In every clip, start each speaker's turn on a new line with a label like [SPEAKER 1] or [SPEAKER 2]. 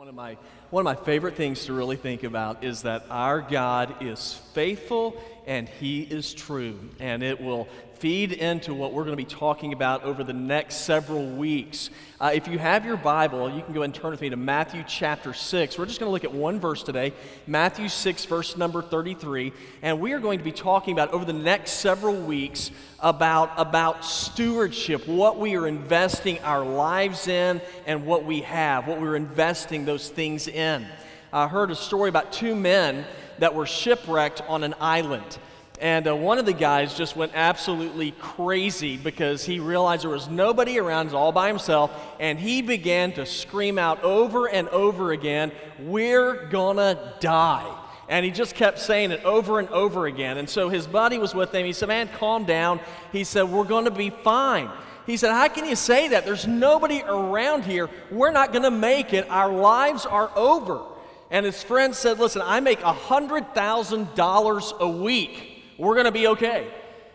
[SPEAKER 1] One of my one of my favorite things to really think about is that our God is faithful and he is true and it will feed into what we're going to be talking about over the next several weeks. Uh, if you have your Bible, you can go and turn with me to Matthew chapter 6. We're just going to look at one verse today, Matthew 6, verse number 33. And we are going to be talking about over the next several weeks about, about stewardship, what we are investing our lives in and what we have, what we're investing those things in. I heard a story about two men that were shipwrecked on an island. And uh, one of the guys just went absolutely crazy because he realized there was nobody around, he's all by himself, and he began to scream out over and over again, We're gonna die. And he just kept saying it over and over again. And so his buddy was with him. He said, Man, calm down. He said, We're gonna be fine. He said, How can you say that? There's nobody around here. We're not gonna make it. Our lives are over. And his friend said, Listen, I make $100,000 a week we're going to be okay.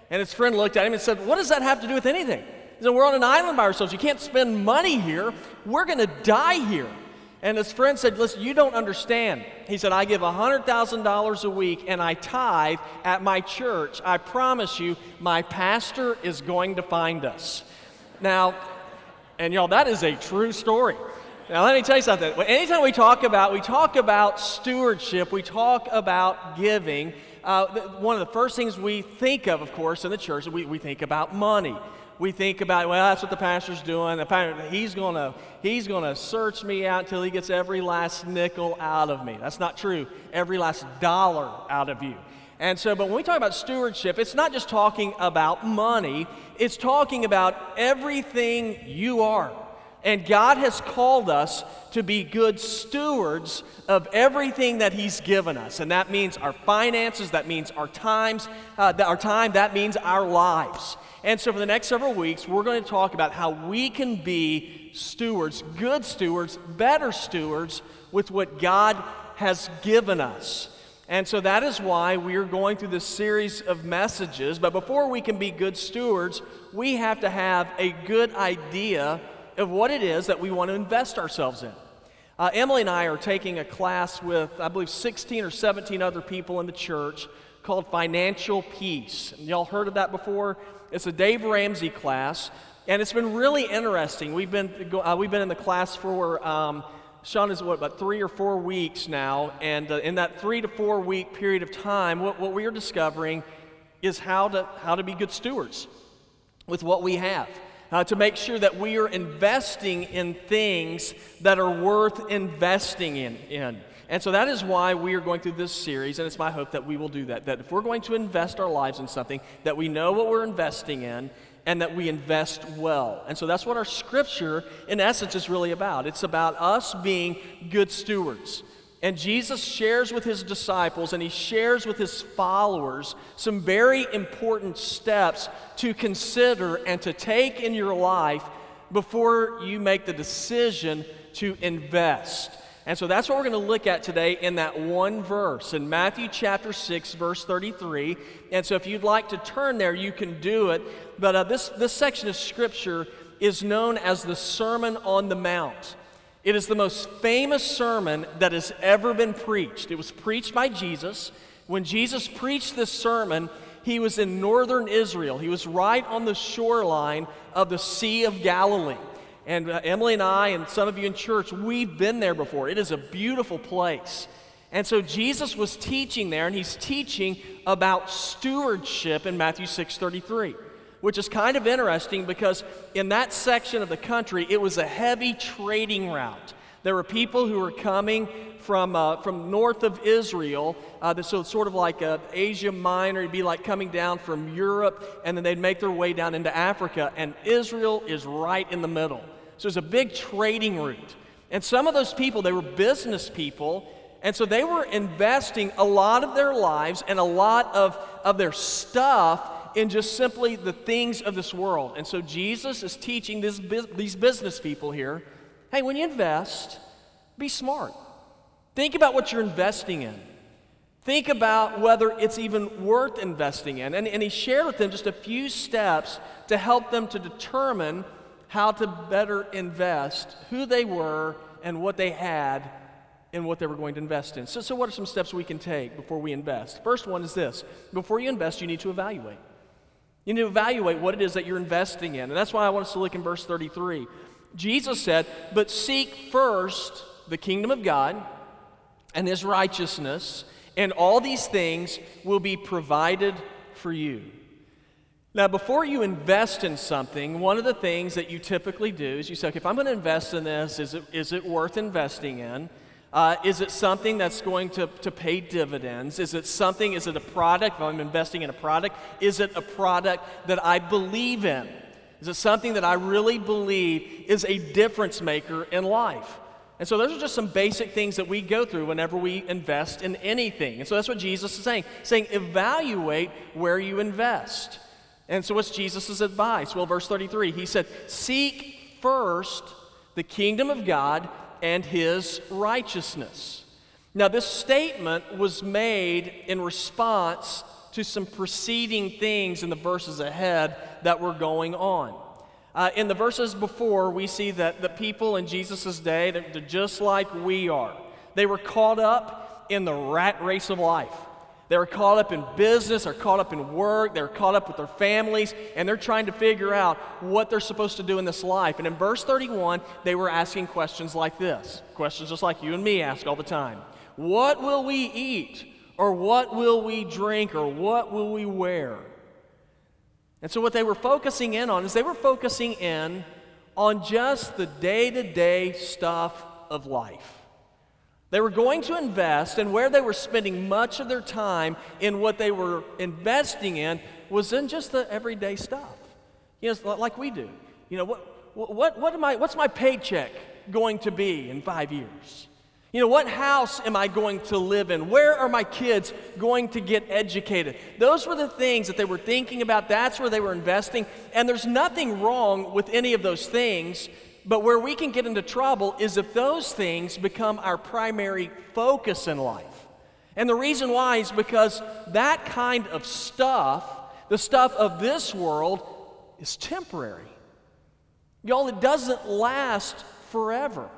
[SPEAKER 1] And his friend looked at him and said, What does that have to do with anything? He said, We're on an island by ourselves. You can't spend money here. We're going to die here. And his friend said, Listen, you don't understand. He said, I give $100,000 a week and I tithe at my church. I promise you, my pastor is going to find us. Now, and y'all, that is a true story. Now, let me tell you something. Anytime we talk about, we talk about stewardship, we talk about giving, uh, one of the first things we think of, of course, in the church, we, we think about money. We think about, well, that's what the pastor's doing. The pastor, he's going to he's gonna search me out until he gets every last nickel out of me. That's not true. Every last dollar out of you. And so, but when we talk about stewardship, it's not just talking about money, it's talking about everything you are. And God has called us to be good stewards of everything that He's given us. And that means our finances, that means our times, uh, our time, that means our lives. And so for the next several weeks, we're going to talk about how we can be stewards, good stewards, better stewards with what God has given us. And so that is why we are going through this series of messages. But before we can be good stewards, we have to have a good idea of what it is that we want to invest ourselves in. Uh, Emily and I are taking a class with, I believe, 16 or 17 other people in the church called Financial Peace. And y'all heard of that before? It's a Dave Ramsey class, and it's been really interesting. We've been, uh, we've been in the class for, um, Sean is what, about three or four weeks now, and uh, in that three to four week period of time, what, what we are discovering is how to, how to be good stewards with what we have uh, to make sure that we are investing in things that are worth investing in, in. And so that is why we are going through this series, and it's my hope that we will do that. That if we're going to invest our lives in something, that we know what we're investing in and that we invest well. And so that's what our scripture, in essence, is really about. It's about us being good stewards. And Jesus shares with his disciples and he shares with his followers some very important steps to consider and to take in your life before you make the decision to invest. And so that's what we're going to look at today in that one verse in Matthew chapter 6, verse 33. And so if you'd like to turn there, you can do it. But uh, this, this section of scripture is known as the Sermon on the Mount. It is the most famous sermon that has ever been preached. It was preached by Jesus. When Jesus preached this sermon, he was in northern Israel. He was right on the shoreline of the Sea of Galilee. And uh, Emily and I, and some of you in church, we've been there before. It is a beautiful place. And so Jesus was teaching there, and he's teaching about stewardship in Matthew 6 33 which is kind of interesting because in that section of the country, it was a heavy trading route. There were people who were coming from, uh, from north of Israel, uh, so it's sort of like uh, Asia Minor. It'd be like coming down from Europe, and then they'd make their way down into Africa, and Israel is right in the middle. So it's a big trading route. And some of those people, they were business people, and so they were investing a lot of their lives and a lot of, of their stuff in just simply the things of this world. And so Jesus is teaching this, these business people here hey, when you invest, be smart. Think about what you're investing in. Think about whether it's even worth investing in. And, and he shared with them just a few steps to help them to determine how to better invest, who they were, and what they had and what they were going to invest in. So, so, what are some steps we can take before we invest? First one is this before you invest, you need to evaluate. You need to evaluate what it is that you're investing in. And that's why I want us to look in verse 33. Jesus said, But seek first the kingdom of God and his righteousness, and all these things will be provided for you. Now, before you invest in something, one of the things that you typically do is you say, okay, if I'm going to invest in this, is it, is it worth investing in? Uh, is it something that's going to, to pay dividends? Is it something, is it a product? If I'm investing in a product, is it a product that I believe in? Is it something that I really believe is a difference maker in life? And so those are just some basic things that we go through whenever we invest in anything. And so that's what Jesus is saying, saying evaluate where you invest. And so, what's Jesus' advice? Well, verse 33, he said, Seek first the kingdom of God and his righteousness. Now, this statement was made in response to some preceding things in the verses ahead that were going on. Uh, in the verses before, we see that the people in Jesus' day, they're, they're just like we are. They were caught up in the rat race of life. They were caught up in business, they're caught up in work, they're caught up with their families, and they're trying to figure out what they're supposed to do in this life. And in verse 31, they were asking questions like this questions just like you and me ask all the time What will we eat? Or what will we drink? Or what will we wear? And so, what they were focusing in on is they were focusing in on just the day to day stuff of life. They were going to invest, and where they were spending much of their time in what they were investing in was in just the everyday stuff. You know, like we do. You know, what, what, what am I, what's my paycheck going to be in five years? You know, what house am I going to live in? Where are my kids going to get educated? Those were the things that they were thinking about. That's where they were investing. And there's nothing wrong with any of those things but where we can get into trouble is if those things become our primary focus in life. And the reason why is because that kind of stuff, the stuff of this world, is temporary. Y'all, it doesn't last forever.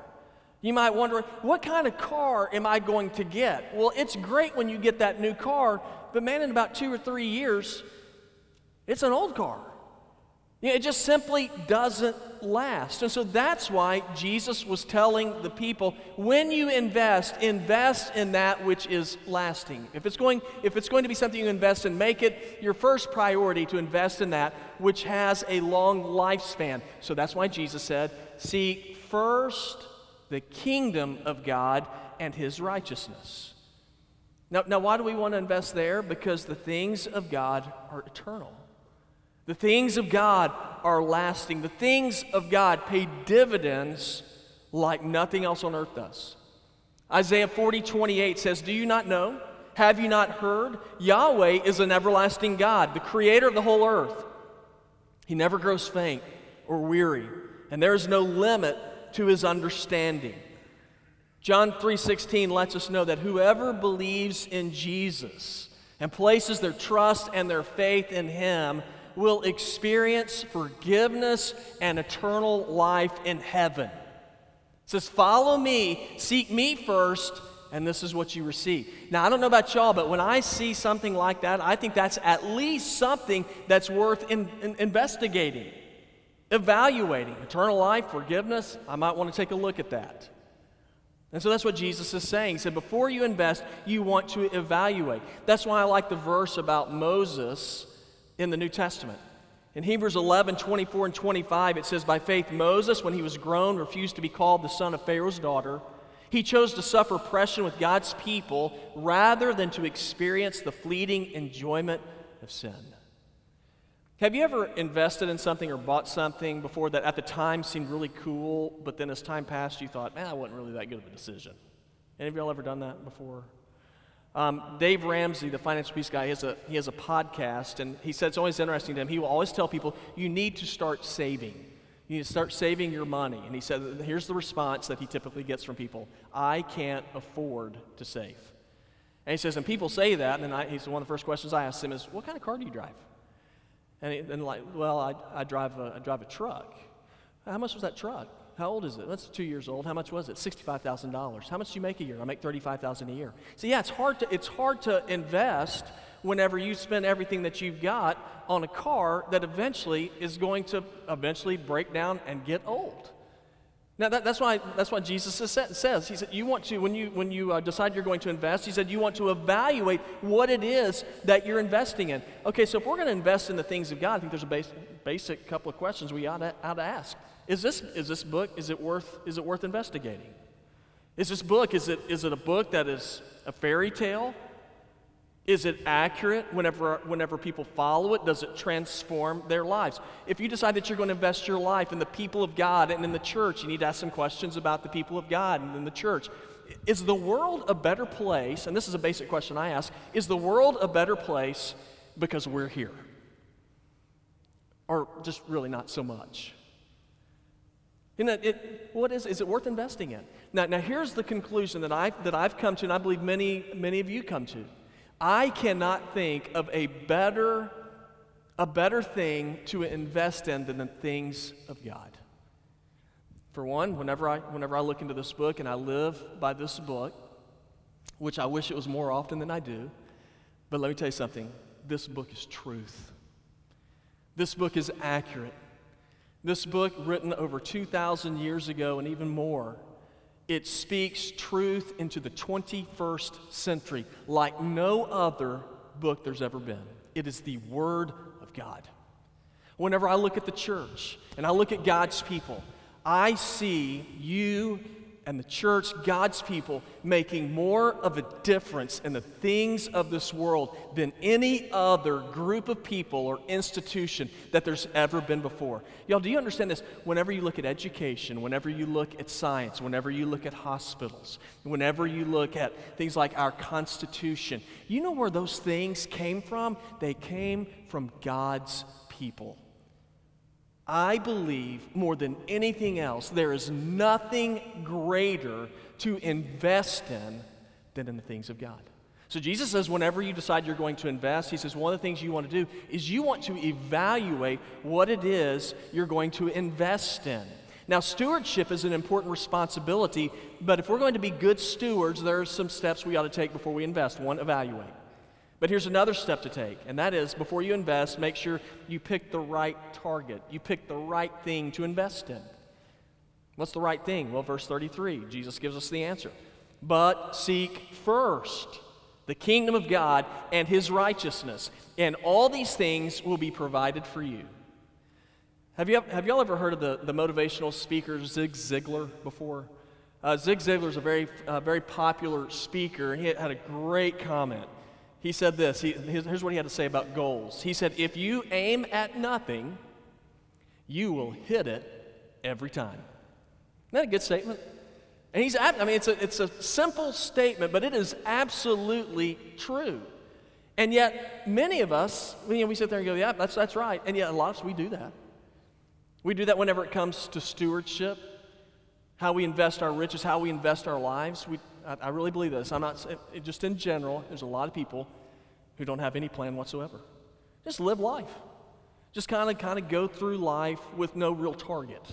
[SPEAKER 1] You might wonder, what kind of car am I going to get? Well, it's great when you get that new car, but man, in about two or three years, it's an old car. It just simply doesn't last. And so that's why Jesus was telling the people when you invest, invest in that which is lasting. If it's going, if it's going to be something you invest in, make it your first priority to invest in that which has a long lifespan. So that's why Jesus said, Seek first the kingdom of God and his righteousness. Now, now why do we want to invest there? Because the things of God are eternal. The things of God are lasting. The things of God pay dividends like nothing else on earth does. Isaiah 40, 28 says, Do you not know? Have you not heard? Yahweh is an everlasting God, the creator of the whole earth. He never grows faint or weary, and there is no limit to his understanding. John 3:16 lets us know that whoever believes in Jesus and places their trust and their faith in him will experience forgiveness and eternal life in heaven. It says, Follow me, seek me first, and this is what you receive. Now, I don't know about y'all, but when I see something like that, I think that's at least something that's worth in, in investigating, evaluating. Eternal life, forgiveness, I might want to take a look at that. And so that's what Jesus is saying. He said, before you invest, you want to evaluate. That's why I like the verse about Moses in the New Testament. In Hebrews 11, 24 and 25, it says, By faith, Moses, when he was grown, refused to be called the son of Pharaoh's daughter. He chose to suffer oppression with God's people rather than to experience the fleeting enjoyment of sin. Have you ever invested in something or bought something before that at the time seemed really cool, but then as time passed, you thought, man, that wasn't really that good of a decision? Any of y'all ever done that before? Um, Dave Ramsey, the financial peace guy, has, a, he has a podcast, and he said it's always interesting to him. He will always tell people, you need to start saving. You need to start saving your money. And he said, here's the response that he typically gets from people I can't afford to save. And he says, and people say that, and then I, said, one of the first questions I asked him is, what kind of car do you drive? And, he, and like, well, I, I, drive a, I drive a truck. How much was that truck? How old is it? That's two years old. How much was it? Sixty-five thousand dollars. How much do you make a year? I make 35,000 a year. So yeah, it's hard to it's hard to invest whenever you spend everything that you've got on a car that eventually is going to eventually break down and get old. Now that, that's why that's why Jesus says he said you want to when you when you uh, decide you're going to invest he said you want to evaluate what it is that you're investing in. Okay, so if we're going to invest in the things of God, I think there's a basic, basic couple of questions we ought to, ought to ask. Is this is this book is it worth is it worth investigating? Is this book is it is it a book that is a fairy tale? Is it accurate whenever, whenever people follow it? Does it transform their lives? If you decide that you're going to invest your life in the people of God and in the church, you need to ask some questions about the people of God and in the church. Is the world a better place? And this is a basic question I ask Is the world a better place because we're here? Or just really not so much? You know, it, what is, is it worth investing in? Now, now here's the conclusion that, I, that I've come to, and I believe many, many of you come to. I cannot think of a better, a better thing to invest in than the things of God. For one, whenever I, whenever I look into this book and I live by this book, which I wish it was more often than I do, but let me tell you something this book is truth. This book is accurate. This book, written over 2,000 years ago and even more, it speaks truth into the 21st century like no other book there's ever been. It is the Word of God. Whenever I look at the church and I look at God's people, I see you and the church, God's people, making more of a difference in the things of this world than any other group of people or institution that there's ever been before. Y'all, do you understand this? Whenever you look at education, whenever you look at science, whenever you look at hospitals, whenever you look at things like our Constitution, you know where those things came from? They came from God's people. I believe more than anything else, there is nothing greater to invest in than in the things of God. So Jesus says, whenever you decide you're going to invest, he says, one of the things you want to do is you want to evaluate what it is you're going to invest in. Now, stewardship is an important responsibility, but if we're going to be good stewards, there are some steps we ought to take before we invest. One, evaluate. But here's another step to take, and that is before you invest, make sure you pick the right target. You pick the right thing to invest in. What's the right thing? Well, verse 33, Jesus gives us the answer. But seek first the kingdom of God and his righteousness, and all these things will be provided for you. Have, you, have y'all ever heard of the, the motivational speaker Zig Ziglar before? Uh, Zig Ziglar is a very, uh, very popular speaker, and he had a great comment. He said this. He, here's what he had to say about goals. He said, If you aim at nothing, you will hit it every time. Isn't that a good statement? And he's, I mean, it's a, it's a simple statement, but it is absolutely true. And yet, many of us, you know, we sit there and go, yeah, that's, that's right. And yet, a lot of us, we do that. We do that whenever it comes to stewardship, how we invest our riches, how we invest our lives. We, I, I really believe this. I'm not, it, just in general, there's a lot of people who don't have any plan whatsoever. Just live life. Just kind of kind of go through life with no real target.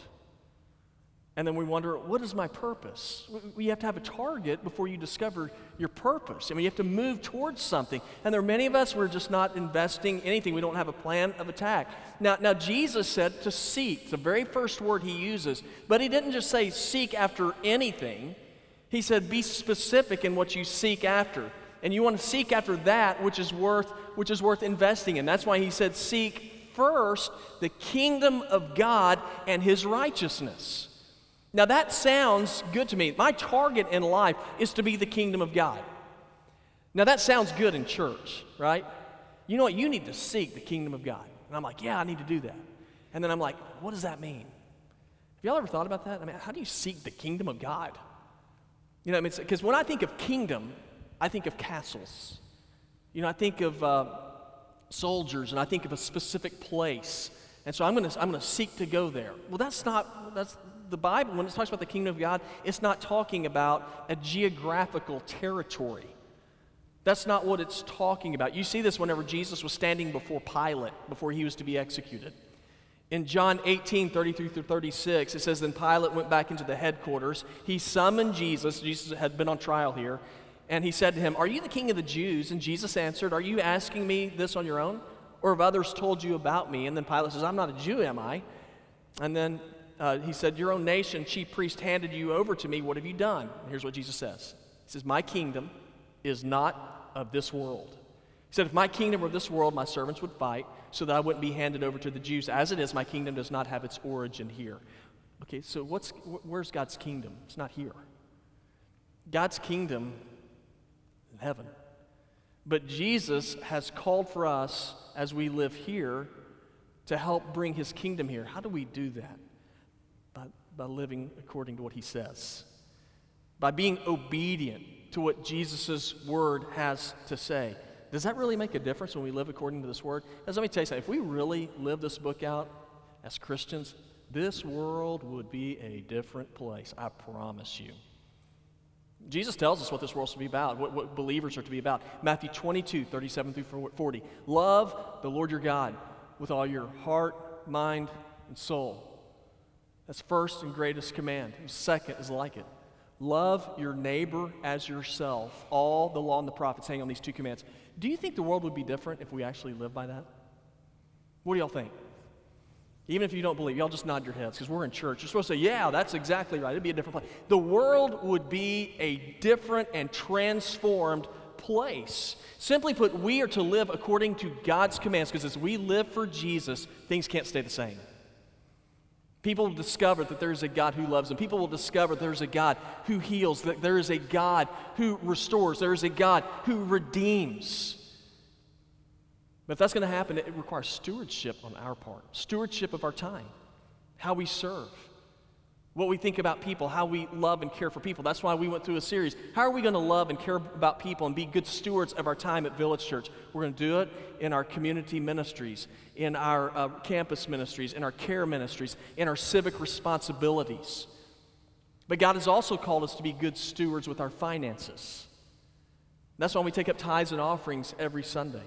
[SPEAKER 1] And then we wonder, what is my purpose? We have to have a target before you discover your purpose. I mean, you have to move towards something. And there are many of us, we're just not investing anything. We don't have a plan of attack. Now, now Jesus said to seek, the very first word he uses, but he didn't just say seek after anything. He said, be specific in what you seek after. And you want to seek after that which is worth, which is worth investing in. That's why he said, seek first the kingdom of God and his righteousness. Now that sounds good to me. My target in life is to be the kingdom of God. Now that sounds good in church, right? You know what? You need to seek the kingdom of God. And I'm like, yeah, I need to do that. And then I'm like, what does that mean? Have y'all ever thought about that? I mean, how do you seek the kingdom of God? You know, I mean, because when I think of kingdom, I think of castles. You know, I think of uh, soldiers and I think of a specific place. And so I'm going to I'm going to seek to go there. Well, that's not that's the Bible when it talks about the kingdom of God, it's not talking about a geographical territory. That's not what it's talking about. You see this whenever Jesus was standing before Pilate before he was to be executed. In John 18, 33 through 36, it says, Then Pilate went back into the headquarters. He summoned Jesus. Jesus had been on trial here. And he said to him, Are you the king of the Jews? And Jesus answered, Are you asking me this on your own? Or have others told you about me? And then Pilate says, I'm not a Jew, am I? And then uh, he said, Your own nation, chief priest, handed you over to me. What have you done? And here's what Jesus says He says, My kingdom is not of this world. He said, If my kingdom were of this world, my servants would fight so that I wouldn't be handed over to the Jews. As it is, my kingdom does not have its origin here. Okay, so what's, where's God's kingdom? It's not here. God's kingdom in heaven. But Jesus has called for us as we live here to help bring his kingdom here. How do we do that? By, by living according to what he says, by being obedient to what Jesus' word has to say. Does that really make a difference when we live according to this word? Because let me tell you something if we really live this book out as Christians, this world would be a different place. I promise you. Jesus tells us what this world's to be about, what, what believers are to be about. Matthew 22, 37 through 40. Love the Lord your God with all your heart, mind, and soul. That's first and greatest command. second is like it. Love your neighbor as yourself. All the law and the prophets hang on these two commands. Do you think the world would be different if we actually lived by that? What do y'all think? Even if you don't believe, y'all just nod your heads because we're in church. You're supposed to say, yeah, that's exactly right. It'd be a different place. The world would be a different and transformed place. Simply put, we are to live according to God's commands because as we live for Jesus, things can't stay the same. People will discover that there is a God who loves them. People will discover there is a God who heals, that there is a God who restores, there is a God who redeems. But if that's going to happen, it requires stewardship on our part, stewardship of our time, how we serve, what we think about people, how we love and care for people. That's why we went through a series. How are we going to love and care about people and be good stewards of our time at Village Church? We're going to do it in our community ministries, in our uh, campus ministries, in our care ministries, in our civic responsibilities. But God has also called us to be good stewards with our finances. That's why we take up tithes and offerings every Sunday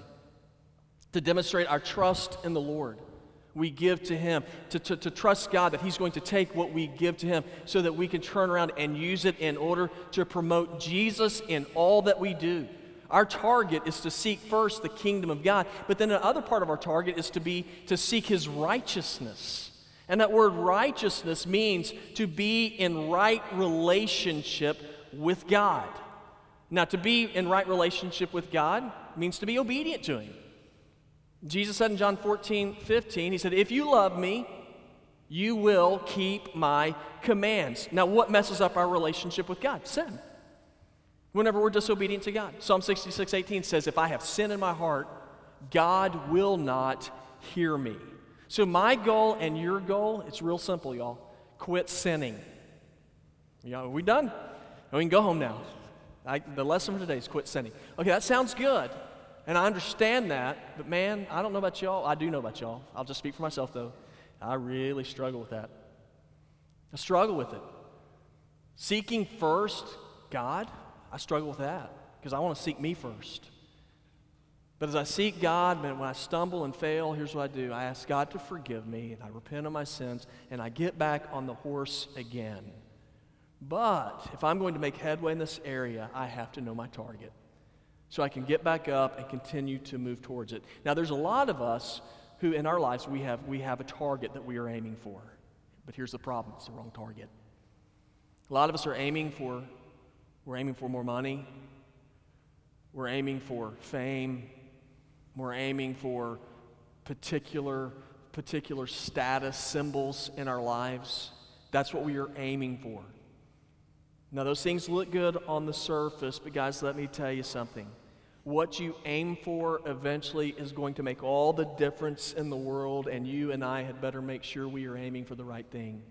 [SPEAKER 1] to demonstrate our trust in the Lord. We give to Him, to, to, to trust God that He's going to take what we give to Him so that we can turn around and use it in order to promote Jesus in all that we do. Our target is to seek first the kingdom of God, but then the other part of our target is to be to seek his righteousness. And that word righteousness means to be in right relationship with God. Now, to be in right relationship with God means to be obedient to him. Jesus said in John 14, 15, He said, If you love me, you will keep my commands. Now, what messes up our relationship with God? Sin. Whenever we're disobedient to God. Psalm 66, 18 says, If I have sin in my heart, God will not hear me. So, my goal and your goal, it's real simple, y'all. Quit sinning. Yeah, are we done? We can go home now. I, the lesson for today is quit sinning. Okay, that sounds good. And I understand that, but man, I don't know about y'all. I do know about y'all. I'll just speak for myself, though. I really struggle with that. I struggle with it. Seeking first God, I struggle with that because I want to seek me first. But as I seek God, man, when I stumble and fail, here's what I do I ask God to forgive me, and I repent of my sins, and I get back on the horse again. But if I'm going to make headway in this area, I have to know my target so I can get back up and continue to move towards it. Now, there's a lot of us who in our lives we have, we have a target that we are aiming for. But here's the problem it's the wrong target. A lot of us are aiming for, we're aiming for more money, we're aiming for fame, we're aiming for particular, particular status symbols in our lives. That's what we are aiming for. Now, those things look good on the surface, but guys, let me tell you something. What you aim for eventually is going to make all the difference in the world, and you and I had better make sure we are aiming for the right thing.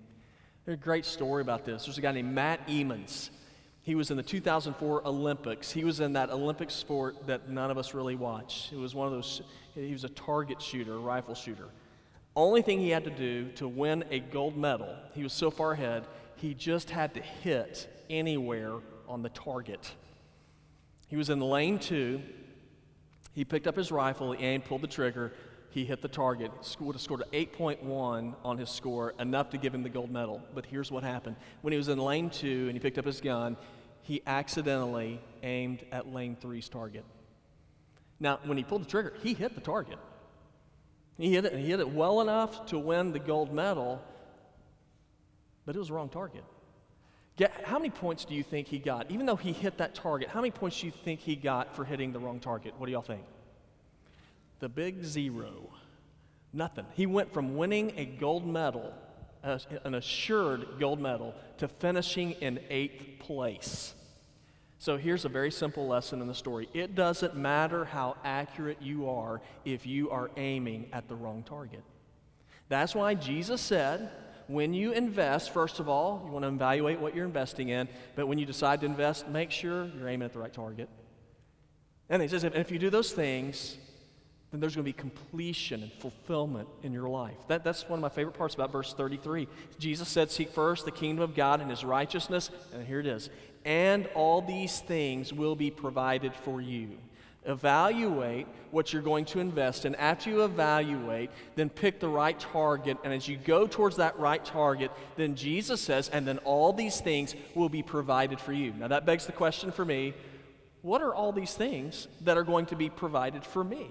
[SPEAKER 1] There's a great story about this. There's a guy named Matt Emmons. He was in the 2004 Olympics. He was in that Olympic sport that none of us really watch. It was one of those, he was a target shooter, a rifle shooter. Only thing he had to do to win a gold medal, he was so far ahead, he just had to hit anywhere on the target. He was in lane two. He picked up his rifle, he aimed, pulled the trigger. he hit the target. He would have scored an 8.1 on his score, enough to give him the gold medal. But here's what happened. When he was in lane two and he picked up his gun, he accidentally aimed at lane three's target. Now, when he pulled the trigger, he hit the target. He hit it, he hit it well enough to win the gold medal, but it was the wrong target. Get, how many points do you think he got? Even though he hit that target, how many points do you think he got for hitting the wrong target? What do y'all think? The big zero. Nothing. He went from winning a gold medal, an assured gold medal, to finishing in eighth place. So here's a very simple lesson in the story. It doesn't matter how accurate you are if you are aiming at the wrong target. That's why Jesus said, when you invest, first of all, you want to evaluate what you're investing in, but when you decide to invest, make sure you're aiming at the right target. And he says, if, if you do those things, then there's going to be completion and fulfillment in your life. That, that's one of my favorite parts about verse 33. Jesus said, Seek first the kingdom of God and his righteousness. And here it is. And all these things will be provided for you. Evaluate what you're going to invest in. After you evaluate, then pick the right target. And as you go towards that right target, then Jesus says, and then all these things will be provided for you. Now that begs the question for me what are all these things that are going to be provided for me?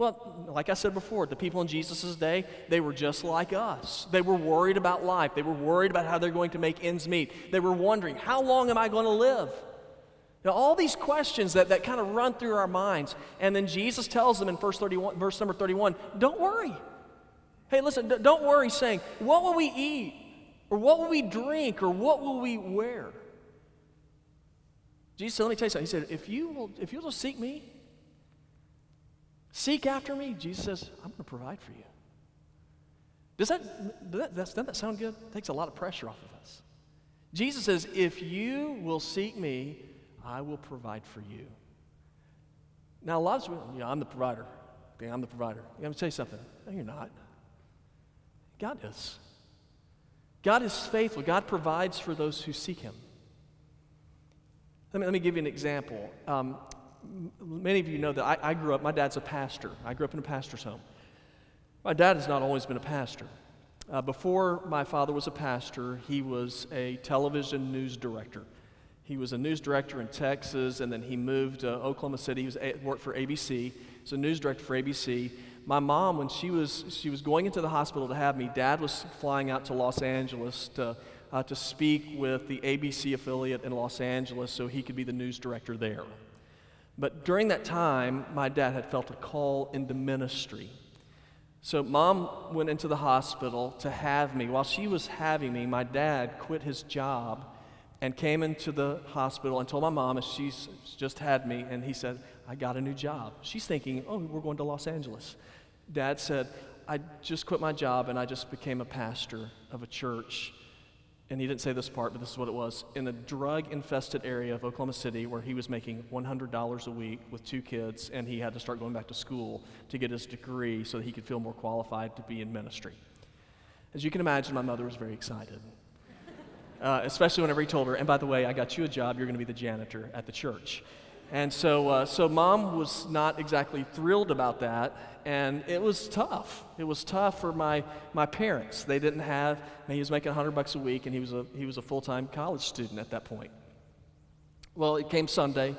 [SPEAKER 1] Well, like I said before, the people in Jesus' day, they were just like us. They were worried about life. They were worried about how they're going to make ends meet. They were wondering, how long am I going to live? Now, all these questions that, that kind of run through our minds. And then Jesus tells them in verse, 31, verse number 31 don't worry. Hey, listen, don't worry, saying, What will we eat? Or what will we drink? Or what will we wear? Jesus said, Let me tell you something. He said, If you will, if you'll just seek me, Seek after me. Jesus says, I'm going to provide for you. Does that, does that, doesn't that sound good? It takes a lot of pressure off of us. Jesus says, If you will seek me, I will provide for you. Now, a lot of us, yeah, I'm the provider. Okay, I'm the provider. I'm going to tell you something. No, you're not. God is. God is faithful. God provides for those who seek Him. Let me, let me give you an example. Um, many of you know that I, I, grew up, my dad's a pastor. I grew up in a pastor's home. My dad has not always been a pastor. Uh, before my father was a pastor, he was a television news director. He was a news director in Texas, and then he moved to Oklahoma City. He was a, worked for ABC. He's a news director for ABC. My mom, when she was, she was going into the hospital to have me, dad was flying out to Los Angeles to, uh, to speak with the ABC affiliate in Los Angeles so he could be the news director there. But during that time, my dad had felt a call into ministry. So, mom went into the hospital to have me. While she was having me, my dad quit his job and came into the hospital and told my mom, as she's just had me, and he said, I got a new job. She's thinking, oh, we're going to Los Angeles. Dad said, I just quit my job and I just became a pastor of a church and he didn't say this part, but this is what it was, in a drug infested area of Oklahoma City where he was making $100 a week with two kids, and he had to start going back to school to get his degree so that he could feel more qualified to be in ministry. As you can imagine, my mother was very excited, uh, especially whenever he told her, and by the way, I got you a job, you're going to be the janitor at the church. And so, uh, so mom was not exactly thrilled about that, and it was tough. It was tough for my, my parents. They didn't have, he was making 100 bucks a week, and he was a, he was a full time college student at that point. Well, it came Sunday,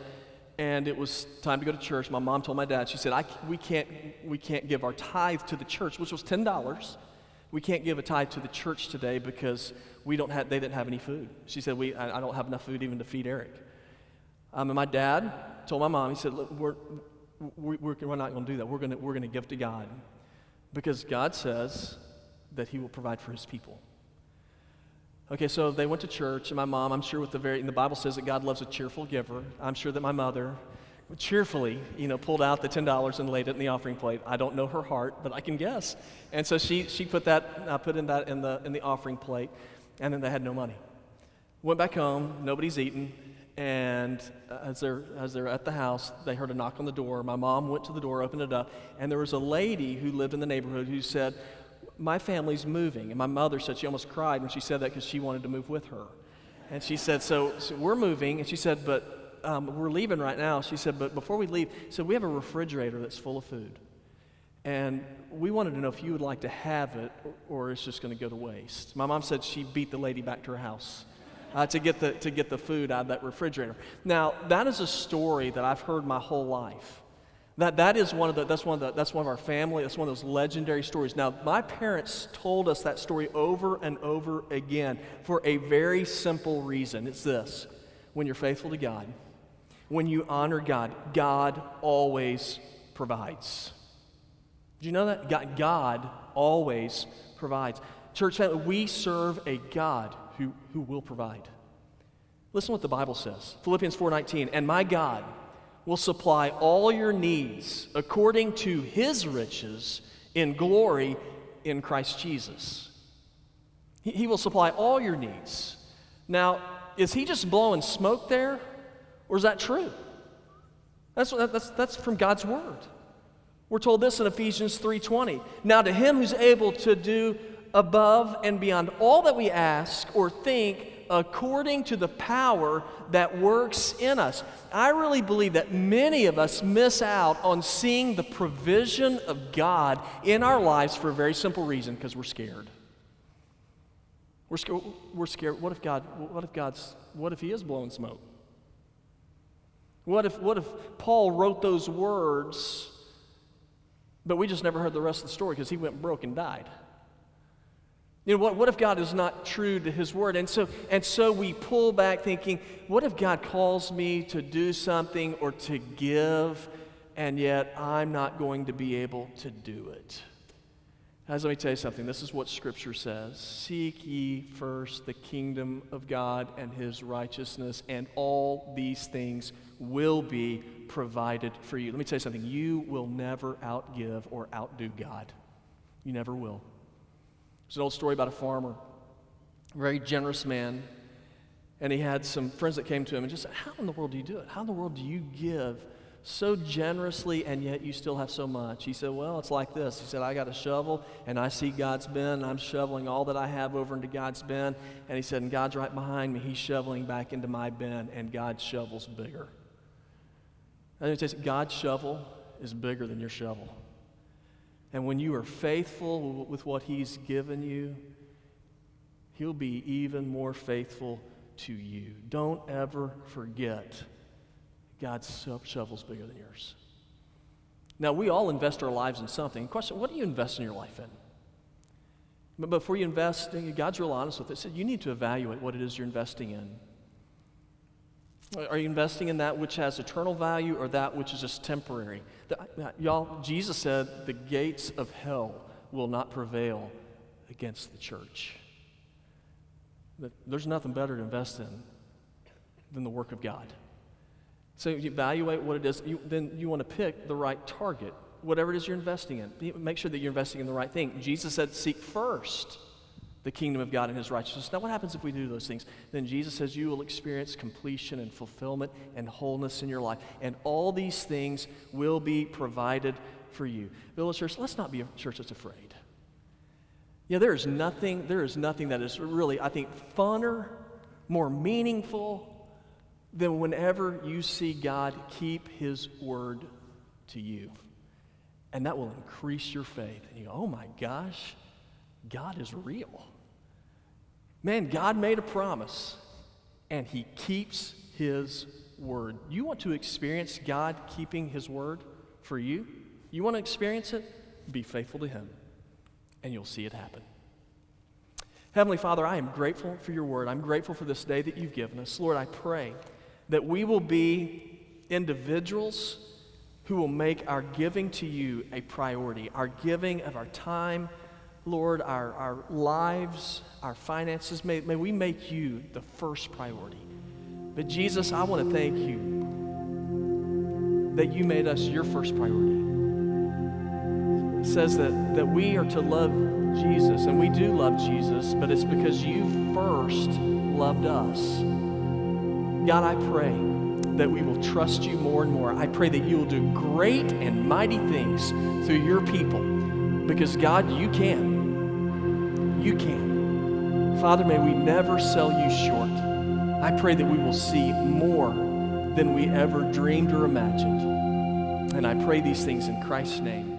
[SPEAKER 1] and it was time to go to church. My mom told my dad, she said, I, we, can't, we can't give our tithe to the church, which was $10. We can't give a tithe to the church today because we don't have, they didn't have any food. She said, we, I, I don't have enough food even to feed Eric. Um, and my dad told my mom, he said, Look, we're, we're, we're not going to do that. We're going we're to give to God because God says that He will provide for His people. Okay, so they went to church, and my mom, I'm sure, with the very, and the Bible says that God loves a cheerful giver. I'm sure that my mother cheerfully, you know, pulled out the $10 and laid it in the offering plate. I don't know her heart, but I can guess. And so she, she put that, I put in that in the, in the offering plate, and then they had no money. Went back home, nobody's eaten, and as they're, as they're at the house, they heard a knock on the door. My mom went to the door, opened it up, and there was a lady who lived in the neighborhood who said, My family's moving. And my mother said she almost cried when she said that because she wanted to move with her. And she said, So, so we're moving. And she said, But um, we're leaving right now. She said, But before we leave, so we have a refrigerator that's full of food. And we wanted to know if you would like to have it or, or it's just going to go to waste. My mom said she beat the lady back to her house. Uh, to, get the, to get the food out of that refrigerator. Now, that is a story that I've heard my whole life. That, that is one of the, that's one of the, that's one of our family, that's one of those legendary stories. Now, my parents told us that story over and over again for a very simple reason. It's this when you're faithful to God, when you honor God, God always provides. Do you know that? God, God always provides. Church family, we serve a God who, who will provide. Listen what the Bible says. Philippians 4:19, and my God will supply all your needs according to his riches in glory in Christ Jesus. He, he will supply all your needs. Now, is he just blowing smoke there? Or is that true? That's, that's, that's from God's word. We're told this in Ephesians 3:20. Now to him who's able to do above and beyond all that we ask or think according to the power that works in us. I really believe that many of us miss out on seeing the provision of God in our lives for a very simple reason because we're scared. We're, scared. we're scared. What if God, what if God's, what if He is blowing smoke? What if, what if Paul wrote those words, but we just never heard the rest of the story because he went broke and died? You know, what, what if God is not true to his word? And so, and so we pull back thinking, what if God calls me to do something or to give, and yet I'm not going to be able to do it? Guys, let me tell you something. This is what Scripture says Seek ye first the kingdom of God and his righteousness, and all these things will be provided for you. Let me tell you something. You will never outgive or outdo God. You never will. There's an old story about a farmer, a very generous man, and he had some friends that came to him and just said, How in the world do you do it? How in the world do you give so generously and yet you still have so much? He said, Well, it's like this. He said, I got a shovel and I see God's bin and I'm shoveling all that I have over into God's bin. And he said, And God's right behind me. He's shoveling back into my bin and God's shovel's bigger. And it says, God's shovel is bigger than your shovel. And when you are faithful with what He's given you, He'll be even more faithful to you. Don't ever forget God's shovel's bigger than yours. Now, we all invest our lives in something. Question What do you invest in your life in? But before you invest, God's real honest with it. You need to evaluate what it is you're investing in. Are you investing in that which has eternal value or that which is just temporary? Y'all, Jesus said the gates of hell will not prevail against the church. There's nothing better to invest in than the work of God. So you evaluate what it is, you, then you want to pick the right target, whatever it is you're investing in. Make sure that you're investing in the right thing. Jesus said, seek first the kingdom of God and his righteousness. Now, what happens if we do those things? Then Jesus says you will experience completion and fulfillment and wholeness in your life. And all these things will be provided for you. Village Church, let's not be a church that's afraid. Yeah, there is nothing, there is nothing that is really, I think, funner, more meaningful than whenever you see God keep his word to you. And that will increase your faith. And you go, oh my gosh, God is real. Man, God made a promise and he keeps his word. You want to experience God keeping his word for you? You want to experience it? Be faithful to him and you'll see it happen. Heavenly Father, I am grateful for your word. I'm grateful for this day that you've given us. Lord, I pray that we will be individuals who will make our giving to you a priority, our giving of our time Lord, our, our lives, our finances, may, may we make you the first priority. But Jesus, I want to thank you that you made us your first priority. It says that, that we are to love Jesus, and we do love Jesus, but it's because you first loved us. God, I pray that we will trust you more and more. I pray that you will do great and mighty things through your people because, God, you can. You can. Father, may we never sell you short. I pray that we will see more than we ever dreamed or imagined. And I pray these things in Christ's name.